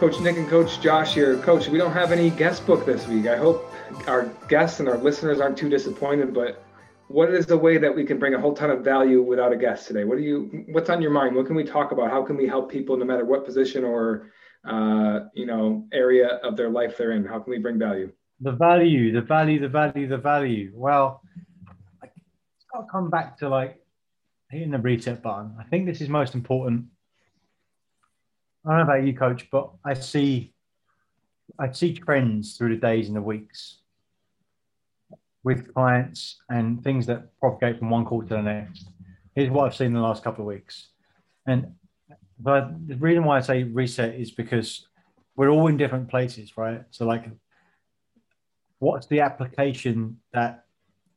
Coach Nick and Coach Josh here. Coach, we don't have any guest book this week. I hope our guests and our listeners aren't too disappointed, but what is the way that we can bring a whole ton of value without a guest today? What do you what's on your mind? What can we talk about? How can we help people no matter what position or uh, you know area of their life they're in? How can we bring value? The value, the value, the value, the value. Well, to come back to like hitting the reset button. I think this is most important I don't know about you, coach, but I see I see trends through the days and the weeks with clients and things that propagate from one call to the next. Here's what I've seen in the last couple of weeks. And but the reason why I say reset is because we're all in different places, right? So like what's the application that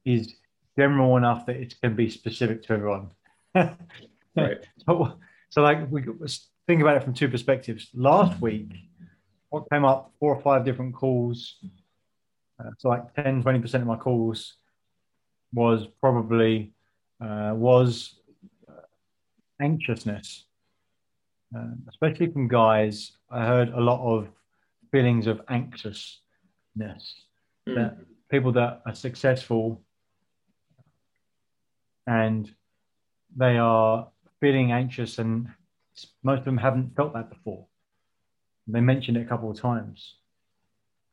is general enough that it can be specific to everyone? right. so, so like we think about it from two perspectives. Last week, what came up four or five different calls. Uh, so like 10, 20% of my calls was probably uh, was uh, anxiousness, uh, especially from guys. I heard a lot of feelings of anxiousness. Mm. That people that are successful and they are feeling anxious and most of them haven't felt that before. They mentioned it a couple of times.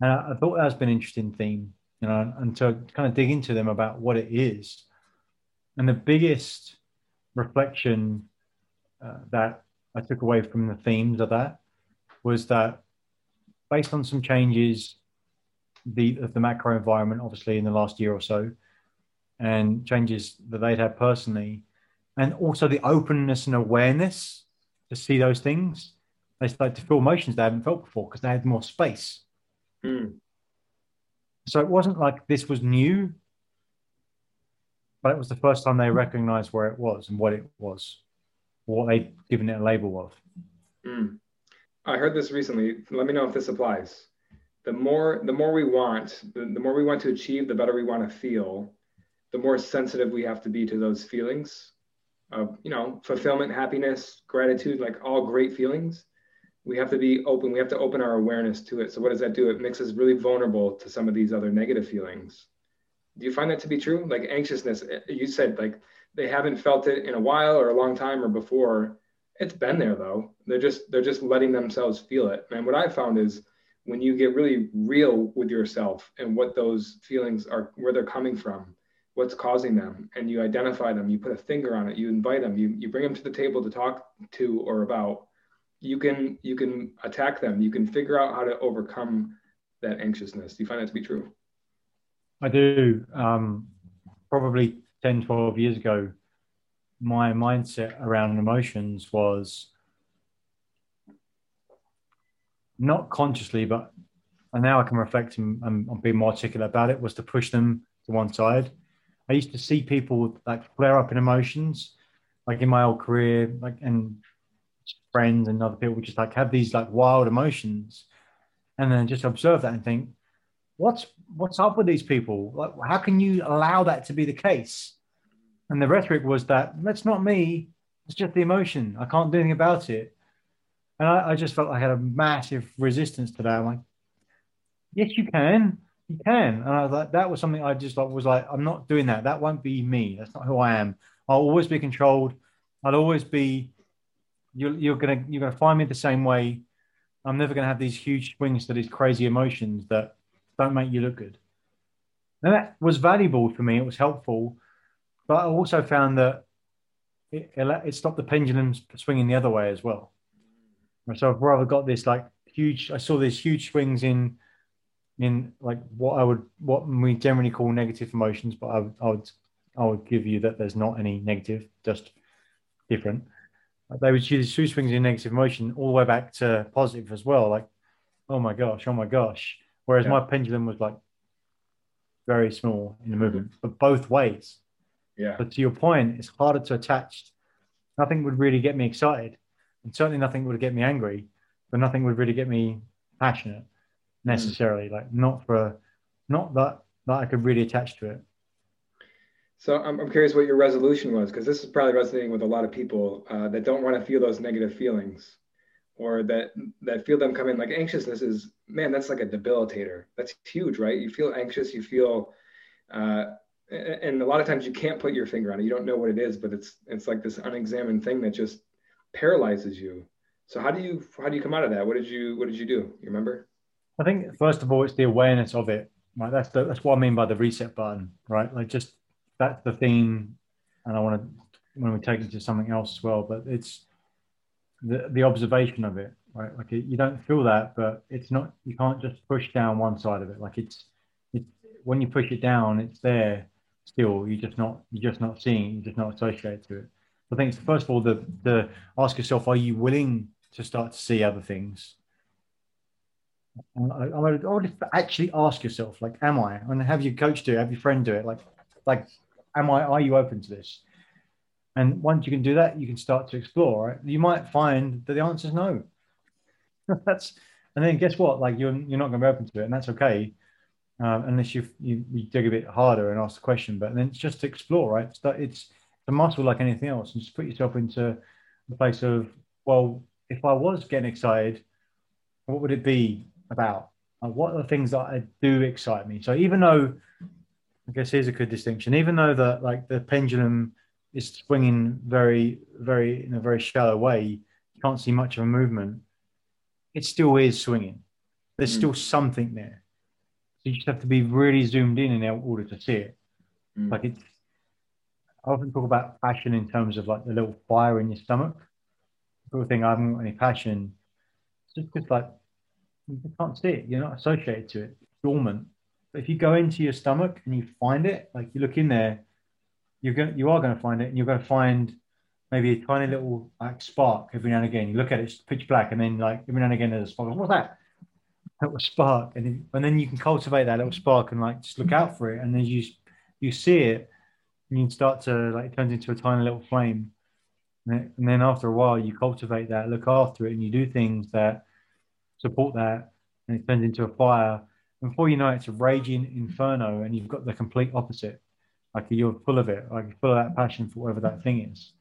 And I, I thought that been an interesting theme, you know, and to kind of dig into them about what it is. And the biggest reflection uh, that I took away from the themes of that was that based on some changes the of the macro environment, obviously in the last year or so, and changes that they'd had personally, and also the openness and awareness to see those things. They started to feel emotions they haven't felt before because they had more space. Mm. So it wasn't like this was new, but it was the first time they recognized where it was and what it was, what they'd given it a label of. Mm. I heard this recently. Let me know if this applies. The more the more we want, the, the more we want to achieve, the better we want to feel, the more sensitive we have to be to those feelings of you know fulfillment happiness gratitude like all great feelings. We have to be open. We have to open our awareness to it. So what does that do? It makes us really vulnerable to some of these other negative feelings. Do you find that to be true? Like anxiousness eh, you said like they haven't felt it in a while or a long time or before. It's been there though. They're just they're just letting themselves feel it. And what i found is when you get really real with yourself and what those feelings are where they're coming from what's causing them and you identify them you put a finger on it you invite them you, you bring them to the table to talk to or about you can you can attack them. You can figure out how to overcome that anxiousness. Do you find that to be true? I do. Um, probably 10 12 years ago my mindset around emotions was not consciously but and now i can reflect and, and be more articulate about it was to push them to one side I used to see people like flare up in emotions, like in my old career, like and friends and other people would just like have these like wild emotions, and then just observe that and think, what's what's up with these people? Like, how can you allow that to be the case? And the rhetoric was that that's not me. It's just the emotion. I can't do anything about it. And I, I just felt like I had a massive resistance to that. I'm like, yes, you can you can. And I was like, that was something I just like was like, I'm not doing that. That won't be me. That's not who I am. I'll always be controlled. I'll always be. You're, you're gonna you're gonna find me the same way. I'm never gonna have these huge swings to these crazy emotions that don't make you look good. And that was valuable for me. It was helpful, but I also found that it, it stopped the pendulum swinging the other way as well. So I've rather got this like huge. I saw these huge swings in in like what I would what we generally call negative emotions, but I, would, I would I would give you that there's not any negative, just different. They would choose two swings in negative emotion all the way back to positive as well. Like, oh my gosh, oh my gosh. Whereas yeah. my pendulum was like very small in the movement, but both ways. Yeah. But to your point, it's harder to attach. Nothing would really get me excited, and certainly nothing would get me angry, but nothing would really get me passionate. Mm. necessarily, mm. like not for not that that I could really attach to it. So I'm, I'm curious what your resolution was because this is probably resonating with a lot of people uh, that don't want to feel those negative feelings. or that that feel them come in like anxiousness is man that's like a debilitator that's huge right you feel anxious you feel uh, and a lot of times you can't put your finger on it you don't know what it is but it's it's like this unexamined thing that just paralyzes you so how do you how do you come out of that what did you what did you do you remember i think first of all it's the awareness of it right? That's the, that's what i mean by the reset button right? Like just that's the theme and i want to when we take it to something else as well but it's the, the observation of it right? Like it, you don't feel that but it's not you can't just push down one side of it. Like it's it's when you push it down it's there still. You're just not you're just not seeing it. You're just not associated to it. I think first of all the the ask yourself are you willing to start to see other things I, I, would, actually ask yourself like am i and have your coach do it have your friend do it like like am i are you open to this and once you can do that, you can start to explore. Right? You might find that the answer is no. that's and then guess what? Like you're you're not going to be open to it, and that's okay, um, unless you, you you dig a bit harder and ask the question. But then it's just to explore, right? It's, it's a muscle like anything else, and just put yourself into the place of well, if I was getting excited, what would it be about? Like, what are the things that do excite me? So even though, I guess here's a good distinction. Even though the like the pendulum is swinging very, very in a very shallow way. You can't see much of a movement. It still is swinging. There's mm. still something there. So you just have to be really zoomed in in order to see it. Mm. Like it's. I often talk about passion in terms of like the little fire in your stomach. People think I haven't got any passion. It's just because like you can't see it. You're not associated to it. It's dormant. But if you go into your stomach and you find it, like you look in there, you're going you are going to find it, and you're going to find maybe a tiny little like spark every now and again. You look at it, it's pitch black, and then like every now and again there's a spark. What's that? That was spark, and then, and then you can cultivate that little spark and like just look out for it, and then you you see it, and you start to like it turns into a tiny little flame, and then after a while you cultivate that, look after it, and you do things that support that, and it turns into a fire. And before you know it, it's a raging inferno, and you've got the complete opposite like you're full of it, like full of that passion for whatever that thing is.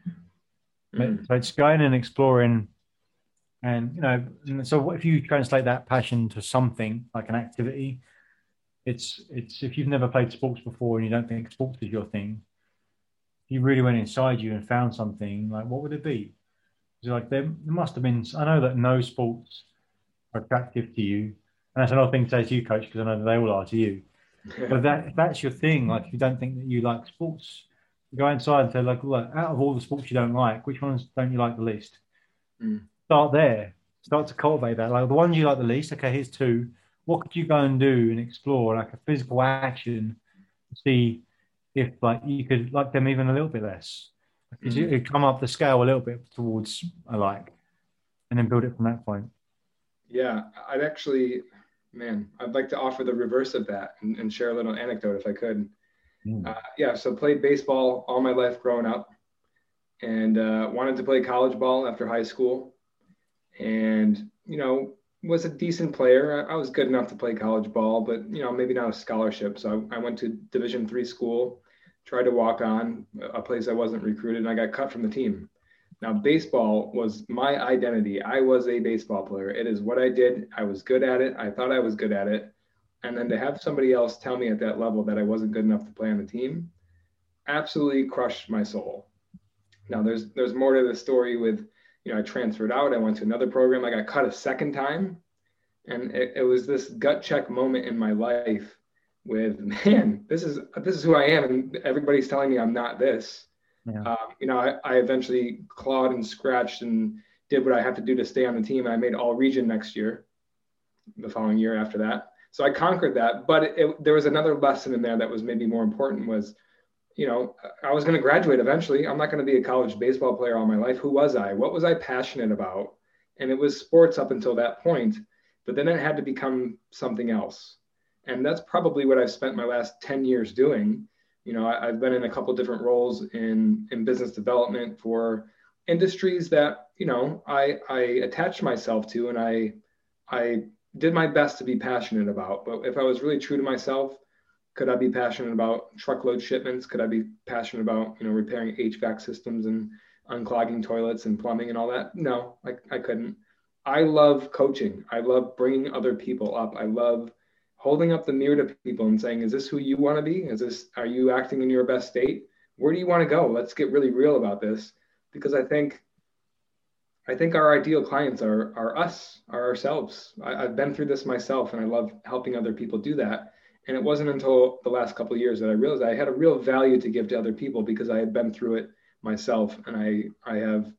Mm. So it's going and exploring, and you know, so what if you translate that passion to something like an activity, it's it's if you've never played sports before and you don't think sports is your thing, you really went inside you and found something, like what would it be? It's like there, there must have been. I know that no sports attractive to you, and that's another thing to say to you, coach, because I know they all are to you but that if that's your thing, like if you don't think that you like sports, you go inside and say, like, look, out of all the sports you don't like, which ones don't you like the least? Mm. Start there. Start to cultivate that. Like the ones you like the least, okay, here's two. What could you go and do and explore, like a physical action, see if like you could like them even a little bit less. Because mm. you come up the scale a little bit towards a like, and then build it from that point. Yeah, I'd actually man, I'd like to offer the reverse of that and, and share a little anecdote if I could. Mm. Uh, yeah, so played baseball all my life growing up and uh, wanted to play college ball after high school. And, you know, was a decent player. I, I was good enough to play college ball, but, you know, maybe not a scholarship. So I, I went to Division three school, tried to walk on a place I wasn't recruited, and I got cut from the team. Now, baseball was my identity. I was a baseball player. It is what I did. I was good at it. I thought I was good at it. And then to have somebody else tell me at that level that I wasn't good enough to play on the team absolutely crushed my soul. Now, there's there's more to the story with, you know, I transferred out. I went to another program. I got cut a second time. And it, it was this gut check moment in my life with, man, this is this is who I am. And everybody's telling me I'm not this yeah. Um, you know, I, I, eventually clawed and scratched and did what I had to do to stay on the team. I made all region next year, the following year after that. So I conquered that. But it, it, there was another lesson in there that was maybe more important was, you know, I was going to graduate eventually. I'm not going to be a college baseball player all my life. Who was I? What was I passionate about? And it was sports up until that point. But then it had to become something else. And that's probably what I've spent my last 10 years doing you know, I, have been in a couple different roles in in business development for industries that you know I I attached myself to, and I I did my best to be passionate about. But if I was really true to myself, could I be passionate about truckload shipments? Could I be passionate about you know repairing HVAC systems and unclogging toilets and plumbing and all that? No, I, I couldn't. I love coaching. I love bringing other people up. I love holding up the mirror to people and saying, "Is this who you want to be? Is this are you acting in your best state? Where do you want to go? Let's get really real about this." Because I think I think our ideal clients are are us, are ourselves. I, have been through this myself, and I love helping other people do that. And it wasn't until the last couple years that I realized I had a real value to give to other people because I had been through it myself, and I I have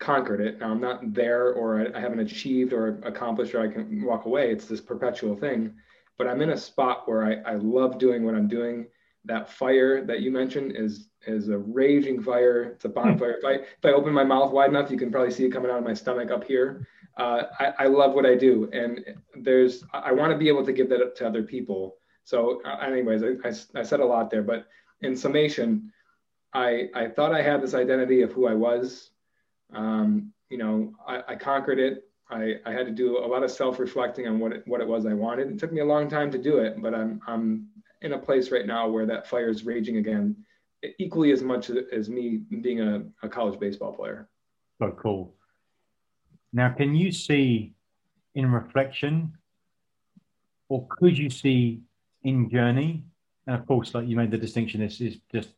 conquered it. Now I'm not there, or I haven't achieved or accomplished, or I can walk away. It's this perpetual thing. But I'm in a spot where I, I love doing what I'm doing. That fire that you mentioned is is a raging fire. It's a bonfire. if I if I open my mouth wide enough, you can probably see it coming out of my stomach up here. Uh, I, I love what I do, and there's I want to be able to give that up to other people. So, uh, anyways, I, I, I said a lot there, but in summation, I I thought I had this identity of who I was. Um, you know, I, I conquered it. I, I had to do a lot of self-reflecting on what it, what it was I wanted. It took me a long time to do it, but I'm I'm in a place right now where that fire is raging again equally as much as me being a, a college baseball player. Oh, cool. Now, can you see in reflection, or could you see in journey? And of course, like you made the distinction, this is just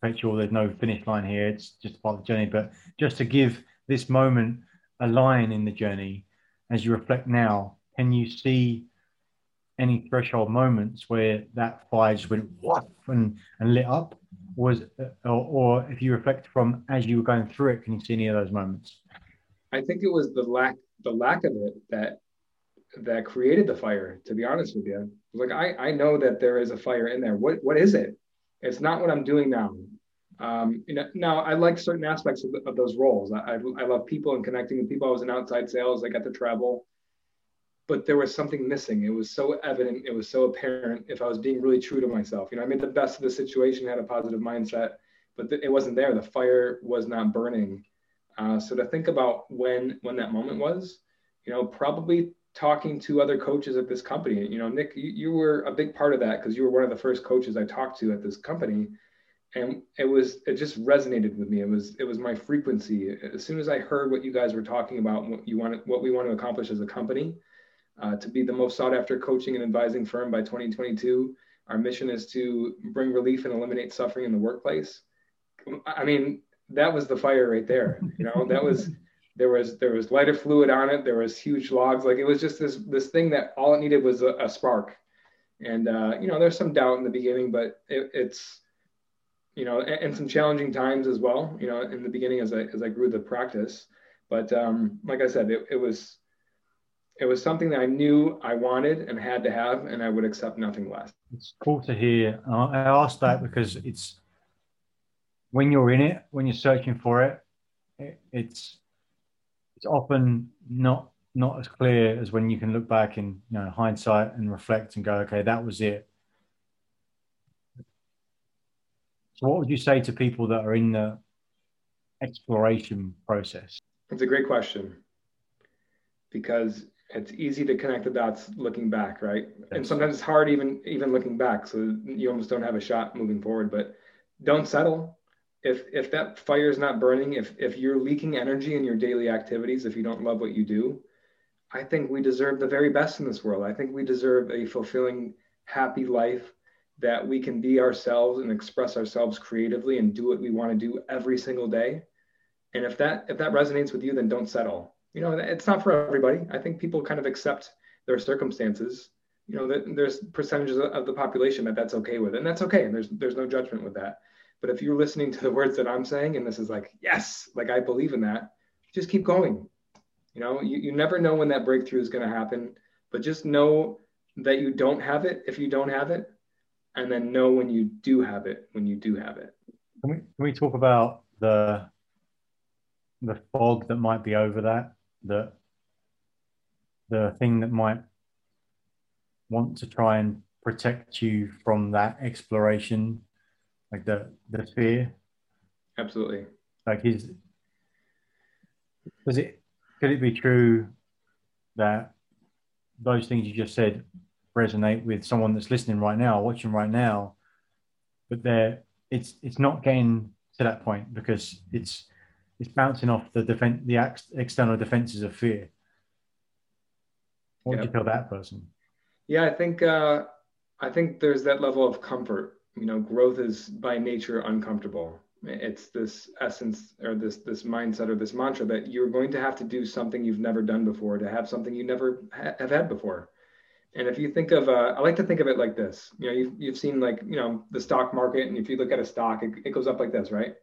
perpetual. There's no finish line here. It's just part of the journey. But just to give this moment a line in the journey, as you reflect now, can you see any threshold moments where that fire just went whoosh and, and lit up? was, or, or if you reflect from as you were going through it, can you see any of those moments? I think it was the lack, the lack of it that that created the fire. To be honest with you, like I, I know that there is a fire in there. What, what is it? It's not what I'm doing now. Um, you know, now I like certain aspects of, the, of those roles. I, I, I love people and connecting with people. I was in outside sales. I got to travel but there was something missing. It was so evident. It was so apparent. If I was being really true to myself, you know, I made the best of the situation, had a positive mindset, but th- it wasn't there. The fire was not burning. Uh, so to think about when when that moment was, you know, probably talking to other coaches at this company. You know, Nick, you, you were a big part of that because you were one of the first coaches I talked to at this company, and it was it just resonated with me. It was it was my frequency. As soon as I heard what you guys were talking about, what you want, what we want to accomplish as a company uh, to be the most sought after coaching and advising firm by 2022. Our mission is to bring relief and eliminate suffering in the workplace. I mean, that was the fire right there. You know, that was there was there was lighter fluid on it. There was huge logs. Like it was just this this thing that all it needed was a, a spark. And uh, you know, there's some doubt in the beginning, but it, it's you know, and, and, some challenging times as well. You know, in the beginning as I as I grew the practice. But um, like I said, it, it was it was something that I knew I wanted and had to have, and I would accept nothing less. It's cool to hear. I asked that because it's when you're in it, when you're searching for it, it it's it's often not not as clear as when you can look back in you know hindsight and reflect and go, okay, that was it. So, what would you say to people that are in the exploration process? It's a great question because it's easy to connect the dots looking back, right? And sometimes it's hard even even looking back, so you almost don't have a shot moving forward. But don't settle. If if that fire is not burning, if if you're leaking energy in your daily activities, if you don't love what you do, I think we deserve the very best in this world. I think we deserve a fulfilling, happy life that we can be ourselves and express ourselves creatively and do what we want to do every single day. And if that if that resonates with you, then don't settle you know, it's not for everybody. I think people kind of accept their circumstances. You know, there's percentages of the population that that's okay with, and that's okay. And there's there's no judgment with that. But if you're listening to the words that I'm saying, and this is like, yes, like I believe in that, just keep going. You know, you, you never know when that breakthrough is going to happen, but just know that you don't have it if you don't have it, and then know when you do have it when you do have it. Can we, can we talk about the the fog that might be over that? that the thing that might want to try and protect you from that exploration, like the the fear. Absolutely. Like is does it could it be true that those things you just said resonate with someone that's listening right now, watching right now, but they're it's it's not getting to that point because it's it's bouncing off the defense, the ex- external defenses of fear. What would you tell that person? Yeah, I think uh, I think there's that level of comfort. You know, growth is by nature uncomfortable. It's this essence or this this mindset or this mantra that you're going to have to do something you've never done before to have something you never ha- have had before. And if you think of, uh, I like to think of it like this. You know, you've, you've seen like you know the stock market, and if you look at a stock, it, it goes up like this, right?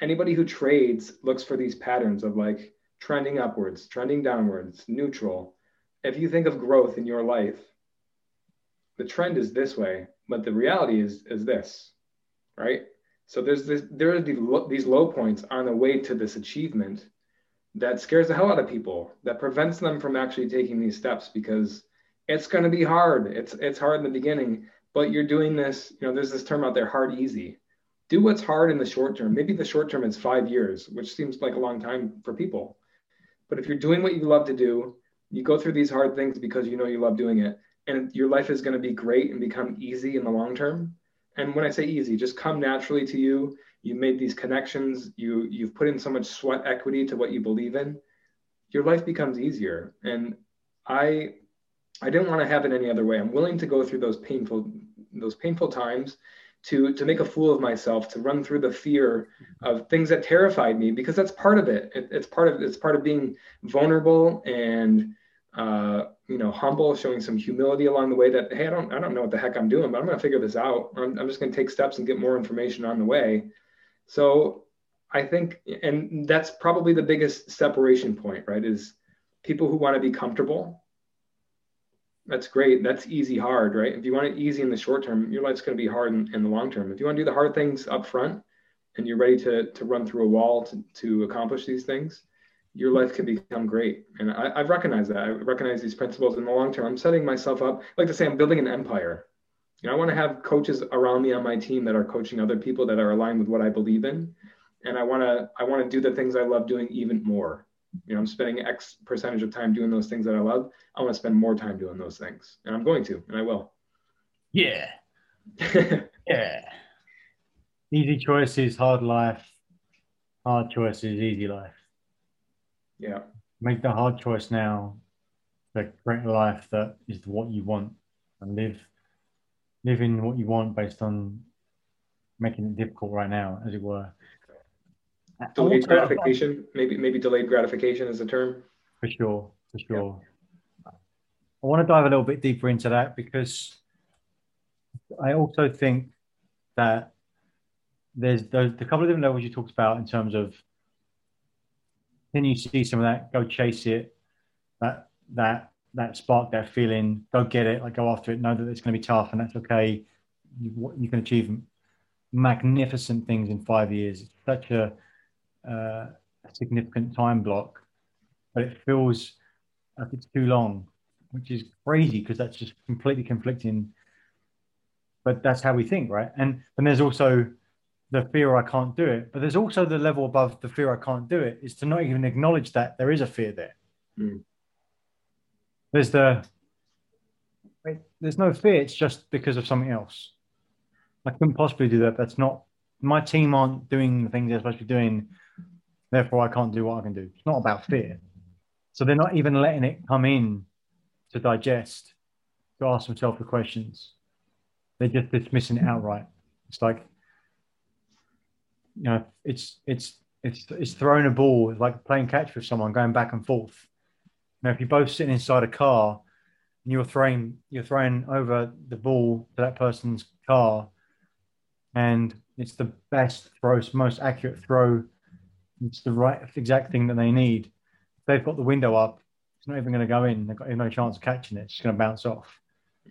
Anybody who trades looks for these patterns of like trending upwards, trending downwards, neutral. If you think of growth in your life, the trend is this way, but the reality is is this, right? So there's this there are these low, these low points on the way to this achievement that scares the hell out of people, that prevents them from actually taking these steps because it's going to be hard. It's it's hard in the beginning, but you're doing this. You know, there's this term out there, hard easy. Do what's hard in the short term. Maybe the short term is five years, which seems like a long time for people. But if you're doing what you love to do, you go through these hard things because you know you love doing it, and your life is going to be great and become easy in the long term. And when I say easy, just come naturally to you. You made these connections. You you've put in so much sweat equity to what you believe in. Your life becomes easier. And I I didn't want to have it any other way. I'm willing to go through those painful those painful times to to make a fool of myself, to run through the fear of things that terrified me because that's part of it. it it's part of it's part of being vulnerable and uh, you know humble, showing some humility along the way. That hey, I don't I don't know what the heck I'm doing, but I'm going to figure this out. I'm, I'm just going to take steps and get more information on the way. So I think, and that's probably the biggest separation point, right? Is people who want to be comfortable that's great. That's easy, hard, right? If you want it easy in the short term, your life's going to be hard in, in, the long term. If you want to do the hard things up front and you're ready to, to run through a wall to, to accomplish these things, your life can become great. And I, I've recognized that. I recognize these principles in the long term. I'm setting myself up, like to say, I'm building an empire. You know, I want to have coaches around me on my team that are coaching other people that are aligned with what I believe in. And I want to, I want to do the things I love doing even more you know, I'm spending X percentage of time doing those things that I love. I want to spend more time doing those things, and I'm going to, and I will. Yeah, yeah. Easy choices, hard life. Hard choices, easy life. Yeah. Make the hard choice now to create a life that is what you want, and live living what you want based on making it difficult right now, as it were. Delayed gratification, maybe maybe delayed gratification is a term. For sure, for sure. Yeah. I want to dive a little bit deeper into that because I also think that there's those the couple of different levels you talked about in terms of can you see some of that, go chase it, that that that spark, that feeling, go get it, like go after it, know that it's going to be tough and that's okay. You, you can achieve magnificent things in five years. It's such a uh, a significant time block, but it feels like it's too long, which is crazy because that's just completely conflicting. But that's how we think, right? And and there's also the fear I can't do it, but there's also the level above the fear I can't do it is to not even acknowledge that there is a fear there. Mm. There's the there's no fear. It's just because of something else. I couldn't possibly do that. That's not my team aren't doing the things they're supposed to be doing Therefore, I can't do what I can do. It's not about fear. So they're not even letting it come in to digest, to ask themselves the questions. They're just dismissing it outright. It's like, you know, it's it's it's it's throwing a ball. It's like playing catch with someone, going back and forth. Now, if you're both sitting inside a car and you're throwing you're throwing over the ball to that person's car, and it's the best throw, most accurate throw it's the right exact thing that they need. If they've got the window up, it's not even going to go in. They've got no chance of catching it. It's just going to bounce off.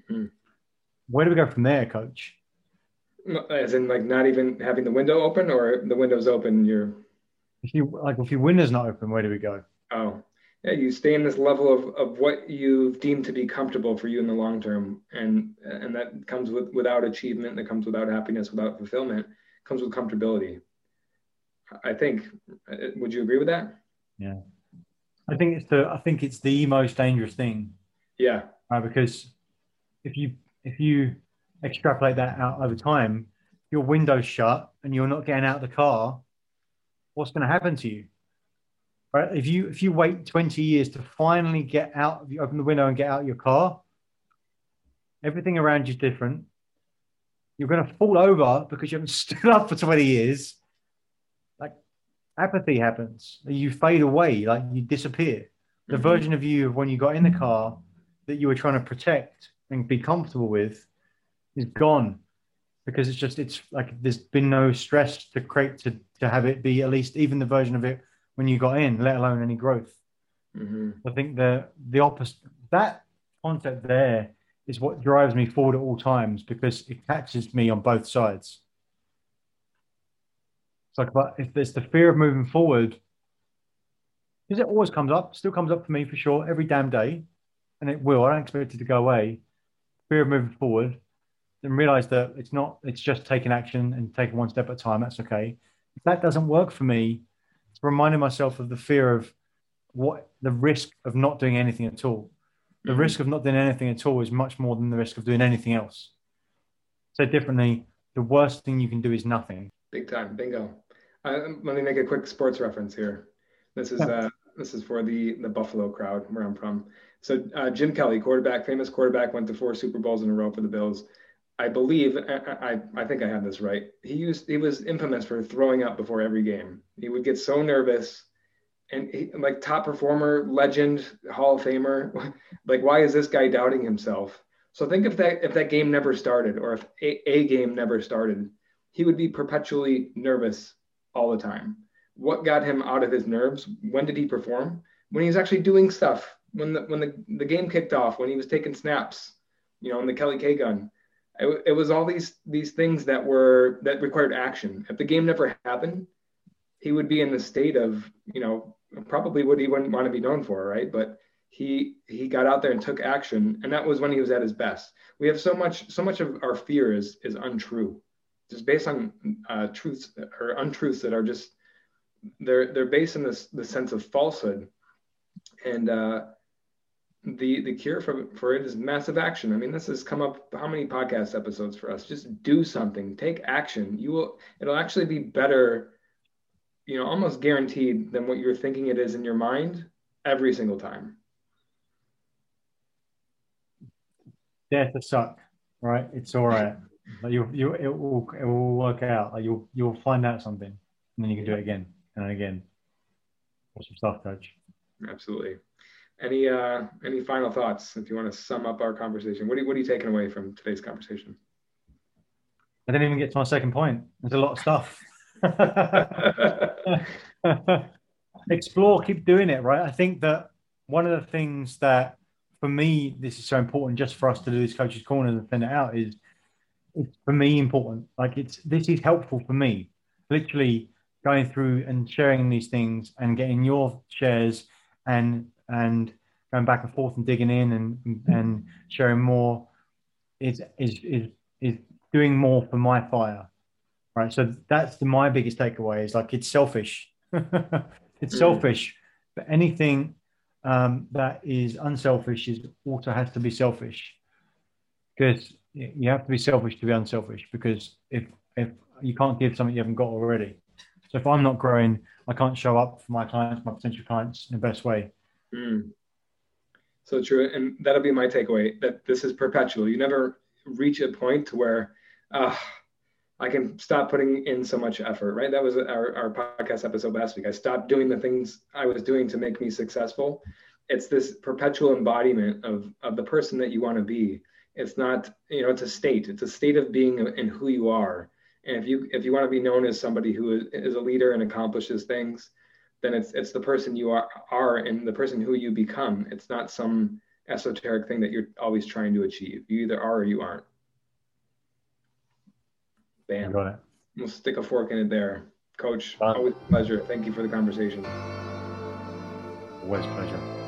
Mm-hmm. Where do we go from there, coach? As in, like, not even having the window open, or the window's open. You're if you like, if your window's not open, where do we go? Oh, yeah, you stay in this level of, of what you've deemed to be comfortable for you in the long term, and and that comes with without achievement, that comes without happiness, without fulfillment, comes with comfortability. I think. Uh, would you agree with that? Yeah, I think it's the I think it's the most dangerous thing. Yeah, uh, because if you if you extrapolate that out over time, your window's shut and you're not getting out of the car. What's going to happen to you? Right? If you if you wait 20 years to finally get out, you open the window and get out your car, everything around you is different. You're going to fall over because you haven't stood up for 20 years. Apathy happens. You fade away, like you disappear. The mm-hmm. version of you of when you got in the car that you were trying to protect and be comfortable with is gone because it's just it's like there's been no stress to create to to have it be at least even the version of it when you got in, let alone any growth. Mm-hmm. I think the the opposite that concept there is what drives me forward at all times because it catches me on both sides. It's like, but if there's the fear of moving forward, because it always comes up, still comes up for me for sure every damn day, and it will. I don't expect it to go away. Fear of moving forward, and realize that it's not. It's just taking action and taking one step at a time. That's okay. If that doesn't work for me, it's reminding myself of the fear of what the risk of not doing anything at all the mm-hmm. risk of not doing anything at all is much more than the risk of doing anything else. So differently, the worst thing you can do is nothing. Big time, bingo. Uh, let me make a quick sports reference here. This is uh, this is for the the Buffalo crowd where I'm from. So uh, Jim Kelly, quarterback, famous quarterback, went to four Super Bowls in a row for the Bills. I believe I, I, I think I have this right. He used he was infamous for throwing up before every game. He would get so nervous and he, like top performer, legend, Hall of Famer. like, why is this guy doubting himself? So think if that if that game never started, or if a, a game never started, he would be perpetually nervous all the time. What got him out of his nerves? When did he perform? When he was actually doing stuff. When the when the, the game kicked off, when he was taking snaps, you know, in the Kelly K gun. It, it was all these these things that were that required action. If the game never happened, he would be in the state of you know probably what he wouldn't want to be known for, right? But he he got out there and took action, and that was when he was at his best. We have so much so much of our fear is is untrue, just based on uh, truths or untruths that are just they're they're based in this the sense of falsehood, and uh, the the cure for for it is massive action. I mean, this has come up how many podcast episodes for us? Just do something, take action. You will it'll actually be better you know, almost guaranteed than what you're thinking it is in your mind every single time. Death to suck, right? It's all right. Like you, you, it will, it will work out. Like you'll, you'll find out something, and then you can do it again and again. What's some soft touch? Absolutely. Any, uh, any final thoughts? If you want to sum up our conversation, what are, what are you taking away from today's conversation? I didn't even get to my second point. There's a lot of stuff. Explore, keep doing it, right? I think that one of the things that for me, this is so important just for us to do this coaches corner and send it out is it's for me important. Like it's this is helpful for me. Literally going through and sharing these things and getting your shares and and going back and forth and digging in and and sharing more is is is is doing more for my fire right? So that's the, my biggest takeaway is like it's selfish. it's selfish, but anything um, that is unselfish is also has to be selfish because you have to be selfish to be unselfish because if if you can't give something you haven't got already. So if I'm not growing, I can't show up for my clients, my potential clients in the best way. Mm. So true, and that'll be my takeaway. That this is perpetual. You never reach a point to where, uh, I can stop putting in so much effort, right? That was our, our podcast episode last week. I stopped doing the things I was doing to make me successful. It's this perpetual embodiment of, of the person that you want to be. It's not, you know, it's a state. It's a state of being and who you are. And if you if you want to be known as somebody who is, a leader and accomplishes things, then it's it's the person you are, are and the person who you become. It's not some esoteric thing that you're always trying to achieve. You either are or you aren't. Bam. Got it. We'll stick a fork in it there. Coach, always a pleasure. Thank you for the conversation. Always pleasure.